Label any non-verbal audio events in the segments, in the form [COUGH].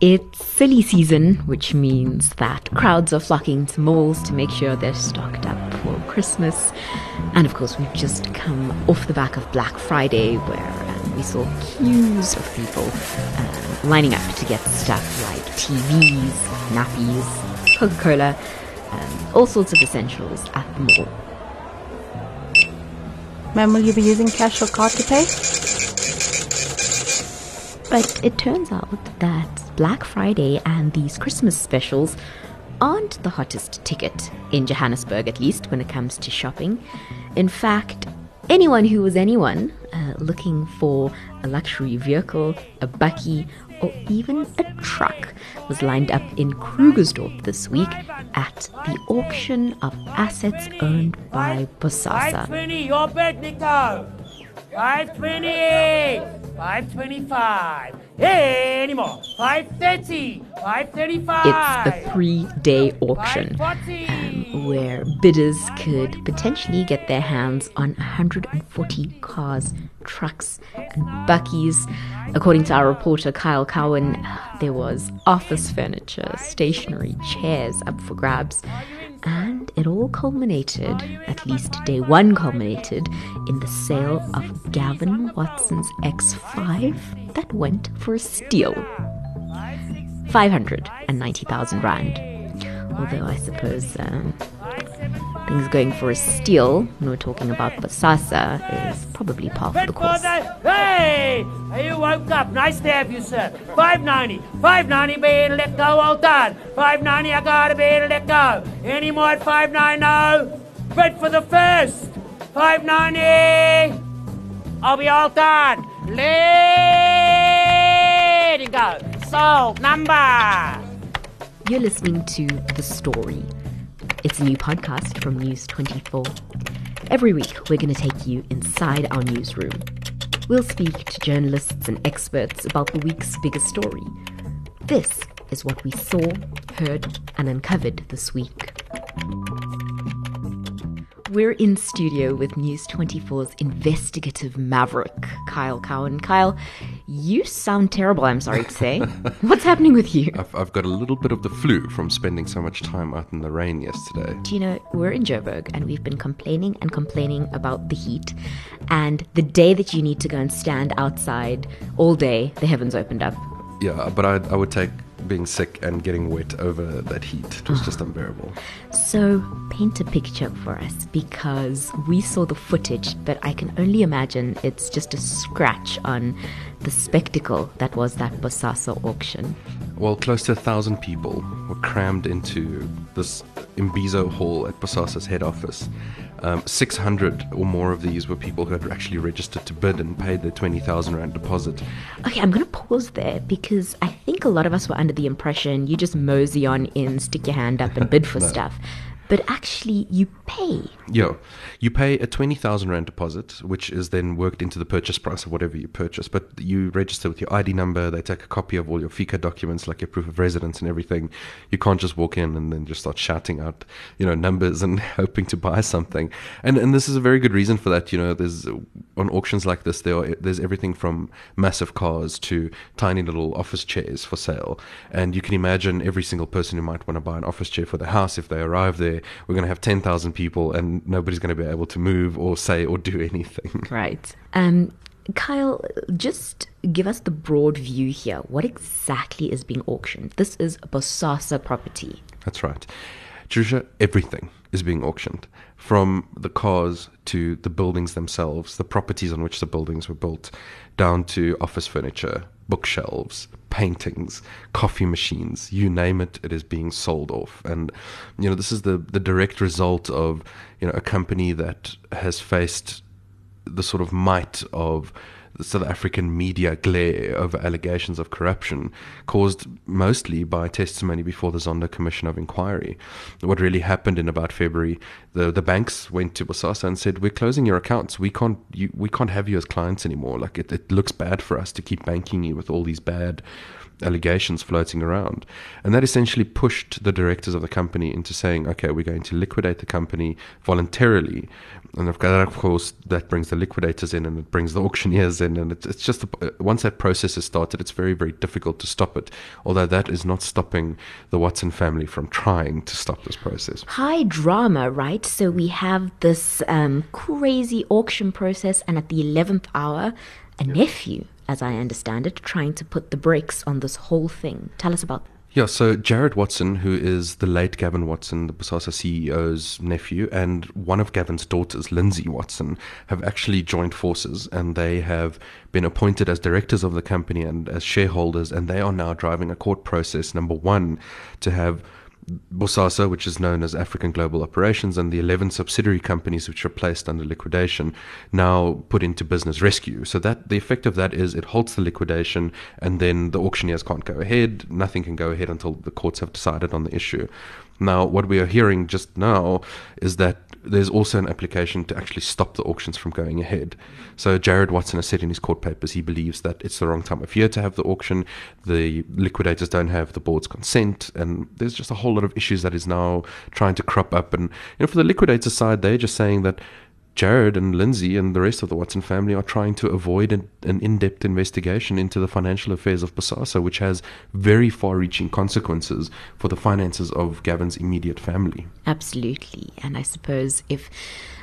It's silly season, which means that crowds are flocking to malls to make sure they're stocked up for Christmas. And of course, we've just come off the back of Black Friday, where um, we saw queues of people um, lining up to get stuff like TVs, nappies, Coca Cola, um, all sorts of essentials at the mall. Ma'am, will you be using cash or card to pay? But it turns out that Black Friday and these Christmas specials aren't the hottest ticket, in Johannesburg at least, when it comes to shopping. In fact, anyone who was anyone uh, looking for a luxury vehicle, a bakkie, or even a truck was lined up in Krugersdorp this week at the auction of assets owned by Bosasa. 520, your bet, Nico. 520, 525. Hey, anymore. 530, 535. It's a three day auction um, where bidders could potentially get their hands on 140 cars, trucks, and bakkies. According to our reporter Kyle Cowan, there was office furniture, stationery, chairs up for grabs. And it all culminated, at least day one culminated, in the sale of Gavin Watson's X5 that went for a steal. 590,000 Rand. Although I suppose um, things going for a steal, when we're talking about Bosasa, is probably par for Bet the course. Hey! You woke up. Nice to have you, sir. 590. 590, better let go. All done. 590, I gotta better let go. Any more at 590? Bet for the first. 590. I'll be all done. Let it go. Sold. Number. You're listening to The Story. It's a new podcast from News 24. Every week, we're going to take you inside our newsroom. We'll speak to journalists and experts about the week's biggest story. This is what we saw, heard, and uncovered this week. We're in studio with News 24's investigative maverick, Kyle Cowan. Kyle, you sound terrible, I'm sorry to say. [LAUGHS] What's happening with you? I've, I've got a little bit of the flu from spending so much time out in the rain yesterday. Do you know, we're in Joburg and we've been complaining and complaining about the heat. And the day that you need to go and stand outside all day, the heavens opened up. Yeah, but I, I would take being sick and getting wet over that heat. It was mm. just unbearable. So, paint a picture for us because we saw the footage, but I can only imagine it's just a scratch on the spectacle that was that Bosasa auction. Well, close to a thousand people were crammed into this Imbizo hall at Bosasa's head office. Um, 600 or more of these were people who had actually registered to bid and paid their 20,000 Rand deposit. Okay, I'm going to pause there because I think a lot of us were under the impression you just mosey on in, stick your hand up, and bid for [LAUGHS] stuff. But actually, you pay. Yeah, you pay a 20,000 Rand deposit, which is then worked into the purchase price of whatever you purchase. But you register with your ID number, they take a copy of all your FICA documents, like your proof of residence and everything. You can't just walk in and then just start shouting out, you know, numbers and [LAUGHS] hoping to buy something. And and this is a very good reason for that. You know, there's on auctions like this, there are, there's everything from massive cars to tiny little office chairs for sale. And you can imagine every single person who might want to buy an office chair for their house, if they arrive there, we're going to have 10,000 people and nobody's going to be able to move or say or do [LAUGHS] anything. Right. Um, Kyle, just give us the broad view here. What exactly is being auctioned? This is a Bosasa property. That's right. Trisha, everything is being auctioned from the cars to the buildings themselves, the properties on which the buildings were built, down to office furniture, bookshelves, paintings, coffee machines, you name it, it is being sold off. And, you know, this is the, the direct result of, you know, a company that has faced the sort of might of South African media glare over allegations of corruption caused mostly by testimony before the Zondo Commission of Inquiry. What really happened in about February, the, the banks went to Bosasa and said, "We're closing your accounts. We can't you, we can't have you as clients anymore. Like it, it looks bad for us to keep banking you with all these bad." Allegations floating around. And that essentially pushed the directors of the company into saying, okay, we're going to liquidate the company voluntarily. And of course, that brings the liquidators in and it brings the [LAUGHS] auctioneers in. And it's, it's just, a, once that process is started, it's very, very difficult to stop it. Although that is not stopping the Watson family from trying to stop this process. High drama, right? So we have this um, crazy auction process, and at the 11th hour, a nephew, as I understand it, trying to put the brakes on this whole thing. Tell us about yeah, so Jared Watson, who is the late Gavin Watson, the Bosasa CEO's nephew, and one of Gavin's daughters, Lindsay Watson, have actually joined forces and they have been appointed as directors of the company and as shareholders, and they are now driving a court process, number one, to have Bosasa, which is known as African Global Operations, and the 11 subsidiary companies which are placed under liquidation, now put into business rescue. So that the effect of that is it halts the liquidation, and then the auctioneers can't go ahead. Nothing can go ahead until the courts have decided on the issue. Now, what we are hearing just now is that there's also an application to actually stop the auctions from going ahead. So Jared Watson has said in his court papers he believes that it's the wrong time of year to have the auction. The liquidators don't have the board's consent, and there's just a whole lot of issues that is now trying to crop up. And you know, for the liquidator side, they're just saying that Jared and Lindsay and the rest of the Watson family are trying to avoid an, an in depth investigation into the financial affairs of Bosasa, which has very far reaching consequences for the finances of Gavin's immediate family. Absolutely. And I suppose if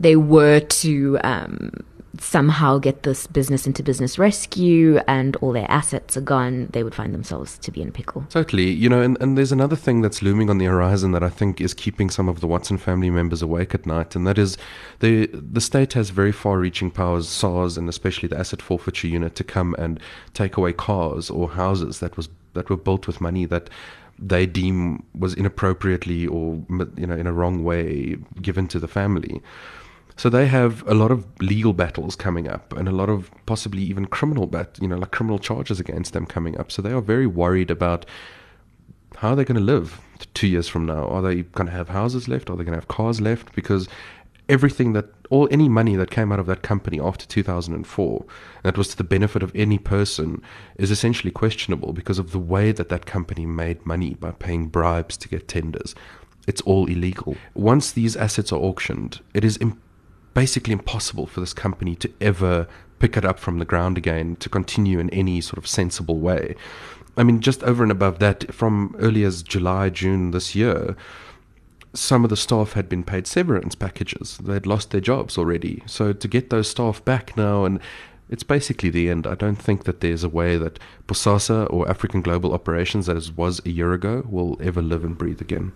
they were to um, somehow get this business into business rescue and all their assets are gone, they would find themselves to be in a pickle. Totally. You know, and, and there's another thing that's looming on the horizon that I think is keeping some of the Watson family members awake at night, and that is the the state has very far reaching powers, SARS and especially the asset forfeiture unit, to come and take away cars or houses that was that were built with money that they deem was inappropriately or you know in a wrong way given to the family. So they have a lot of legal battles coming up and a lot of possibly even criminal bat, you know, like criminal charges against them coming up. So they are very worried about how they're going to live two years from now. Are they going to have houses left? Are they going to have cars left? Because everything that all any money that came out of that company after 2004 that was to the benefit of any person is essentially questionable because of the way that that company made money by paying bribes to get tenders it's all illegal once these assets are auctioned it is basically impossible for this company to ever pick it up from the ground again to continue in any sort of sensible way. I mean, just over and above that, from early as July, June this year, some of the staff had been paid severance packages. They'd lost their jobs already. So to get those staff back now and it's basically the end. I don't think that there's a way that Bosasa or African Global Operations, as was a year ago, will ever live and breathe again.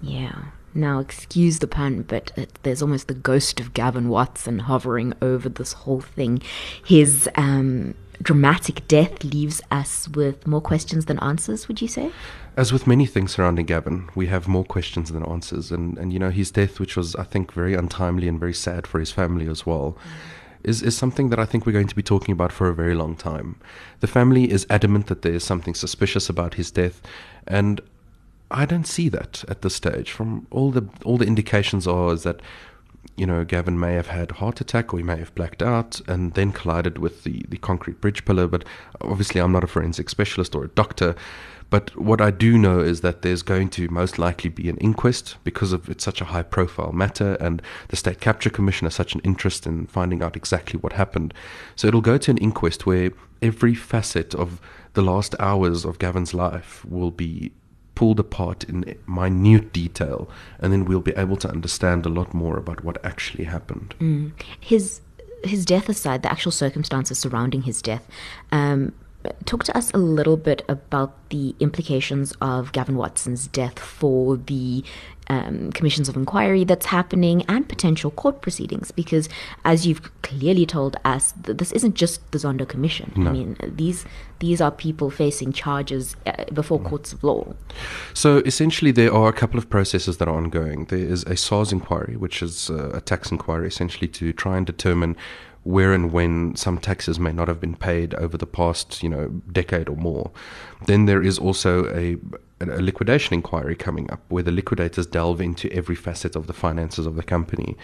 Yeah. Now, excuse the pun, but it, there's almost the ghost of Gavin Watson hovering over this whole thing. His um, dramatic death leaves us with more questions than answers, would you say? As with many things surrounding Gavin, we have more questions than answers. And, and you know, his death, which was, I think, very untimely and very sad for his family as well. Mm. Is, is something that I think we're going to be talking about for a very long time. The family is adamant that there is something suspicious about his death, and I don't see that at this stage. From all the all the indications are is that you know Gavin may have had a heart attack or he may have blacked out and then collided with the the concrete bridge pillar. But obviously, I'm not a forensic specialist or a doctor. But what I do know is that there's going to most likely be an inquest because of it's such a high profile matter and the State Capture Commission has such an interest in finding out exactly what happened. So it'll go to an inquest where every facet of the last hours of Gavin's life will be pulled apart in minute detail, and then we'll be able to understand a lot more about what actually happened. Mm. His his death aside, the actual circumstances surrounding his death. Um, talk to us a little bit about the implications of Gavin Watson's death for the um, commissions of inquiry that's happening and potential court proceedings. Because, as you've clearly told us, th- this isn't just the Zondo Commission. No. I mean, these these are people facing charges uh, before no. courts of law. So, essentially, there are a couple of processes that are ongoing. There is a SARS inquiry, which is uh, a tax inquiry, essentially to try and determine where and when some taxes may not have been paid over the past, you know, decade or more. Then there is also a a liquidation inquiry coming up where the liquidators delve into every facet of the finances of the company.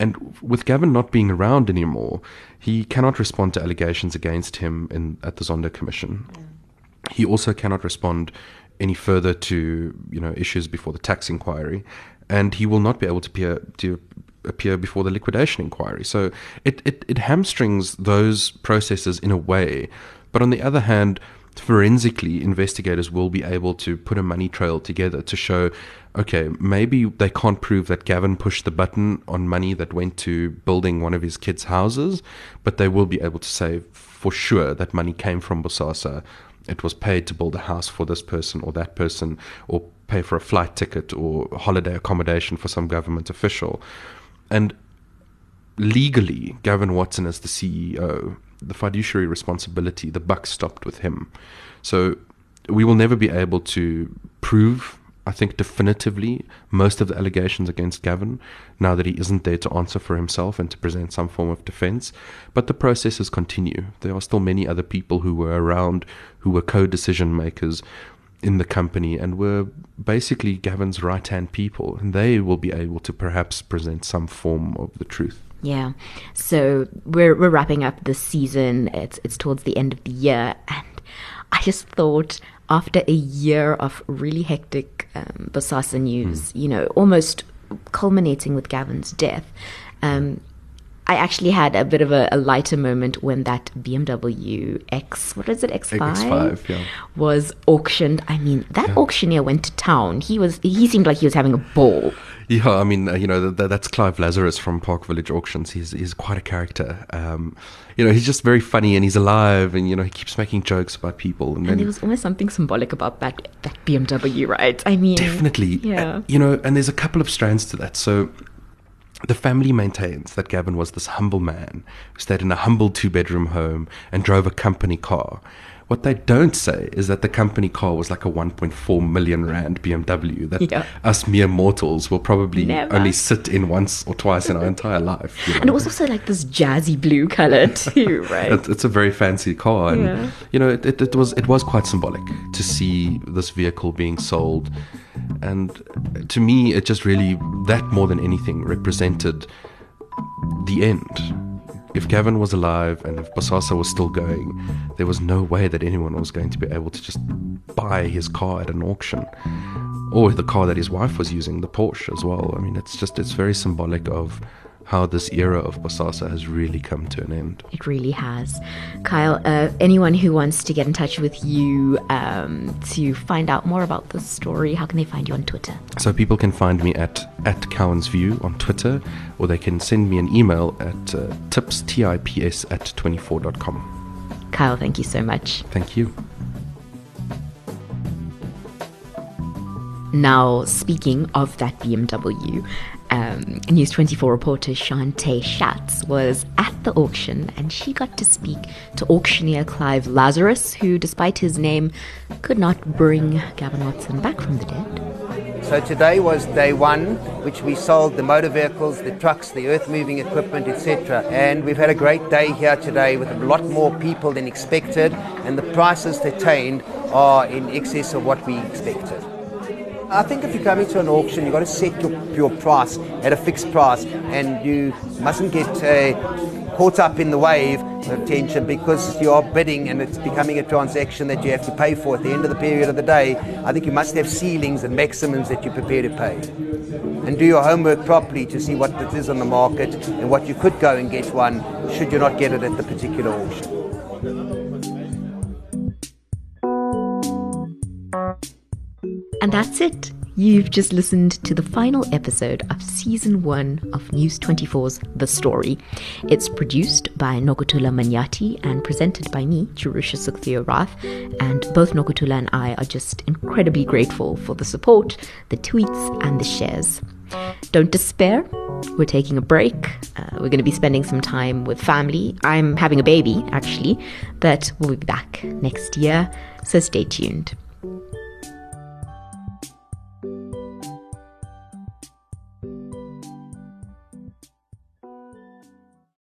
And with Gavin not being around anymore, he cannot respond to allegations against him in, at the Zondo Commission. Yeah. He also cannot respond any further to you know issues before the tax inquiry, and he will not be able to appear to appear before the liquidation inquiry. So it, it, it hamstrings those processes in a way. But on the other hand, forensically, investigators will be able to put a money trail together to show okay, maybe they can't prove that Gavin pushed the button on money that went to building one of his kids' houses, but they will be able to say for sure that money came from Bosasa. It was paid to build a house for this person or that person, or pay for a flight ticket or holiday accommodation for some government official. And legally, Gavin Watson, as the CEO, the fiduciary responsibility, the buck stopped with him. So we will never be able to prove, I think, definitively most of the allegations against Gavin now that he isn't there to answer for himself and to present some form of defense. But the processes continue. There are still many other people who were around, who were co decision makers in the company and were basically Gavin's right hand people, and they will be able to perhaps present some form of the truth. Yeah. So we're we're wrapping up this season. It's it's towards the end of the year, and I just thought after a year of really hectic um, Bosasa news, you know, almost culminating with Gavin's death. Um, I actually had a bit of a, a, lighter moment when that BMW X, what is it, X5, X5 yeah. was auctioned. I mean, that yeah. auctioneer went to town. He was, he seemed like he was having a ball. Yeah, I mean, uh, you know, that's Clive Lazarus from Park Village Auctions. He's he's quite a character. Um, you know, he's just very funny and he's alive, and you know, he keeps making jokes about people. And, and there was almost something symbolic about that that BMW, right? I mean, definitely. Yeah. Uh, you know, and there's a couple of strands to that. So the family maintains that Gavin was this humble man who stayed in a humble two bedroom home and drove a company car. What they don't say is that the company car was like a 1.4 million rand BMW that yeah. us mere mortals will probably Never. only sit in once or twice in our entire life. You know? And it was also like this jazzy blue color [LAUGHS] too, right? it, it's a very fancy car, and yeah. you know, it, it, it was it was quite symbolic to see this vehicle being sold and to me, it just really, that more than anything, represented the end. If Gavin was alive and if Bosasa was still going, there was no way that anyone was going to be able to just buy his car at an auction. Or the car that his wife was using, the Porsche as well. I mean, it's just, it's very symbolic of how this era of Bosasa has really come to an end. It really has. Kyle, uh, anyone who wants to get in touch with you um, to find out more about this story, how can they find you on Twitter? So people can find me at, at Cowan's View on Twitter, or they can send me an email at uh, tips, T-I-P-S, at 24.com. Kyle, thank you so much. Thank you. Now, speaking of that BMW, um, News 24 reporter Shante Schatz was at the auction and she got to speak to auctioneer Clive Lazarus, who, despite his name, could not bring Gavin Watson back from the dead. So today was day one, which we sold the motor vehicles, the trucks, the earth moving equipment, etc. And we've had a great day here today with a lot more people than expected, and the prices attained are in excess of what we expected. I think if you're coming to an auction, you've got to set your, your price at a fixed price and you mustn't get uh, caught up in the wave of tension because you are bidding and it's becoming a transaction that you have to pay for at the end of the period of the day. I think you must have ceilings and maximums that you prepare to pay. And do your homework properly to see what it is on the market and what you could go and get one should you not get it at the particular auction. And that's it. You've just listened to the final episode of season one of News 24's The Story. It's produced by Nokuthula Manyathi and presented by me, Jerusha Sukhdeo-Raath. And both Nokuthula and I are just incredibly grateful for the support, the tweets, and the shares. Don't despair. We're taking a break. Uh, we're going to be spending some time with family. I'm having a baby, actually, but we'll be back next year, so stay tuned.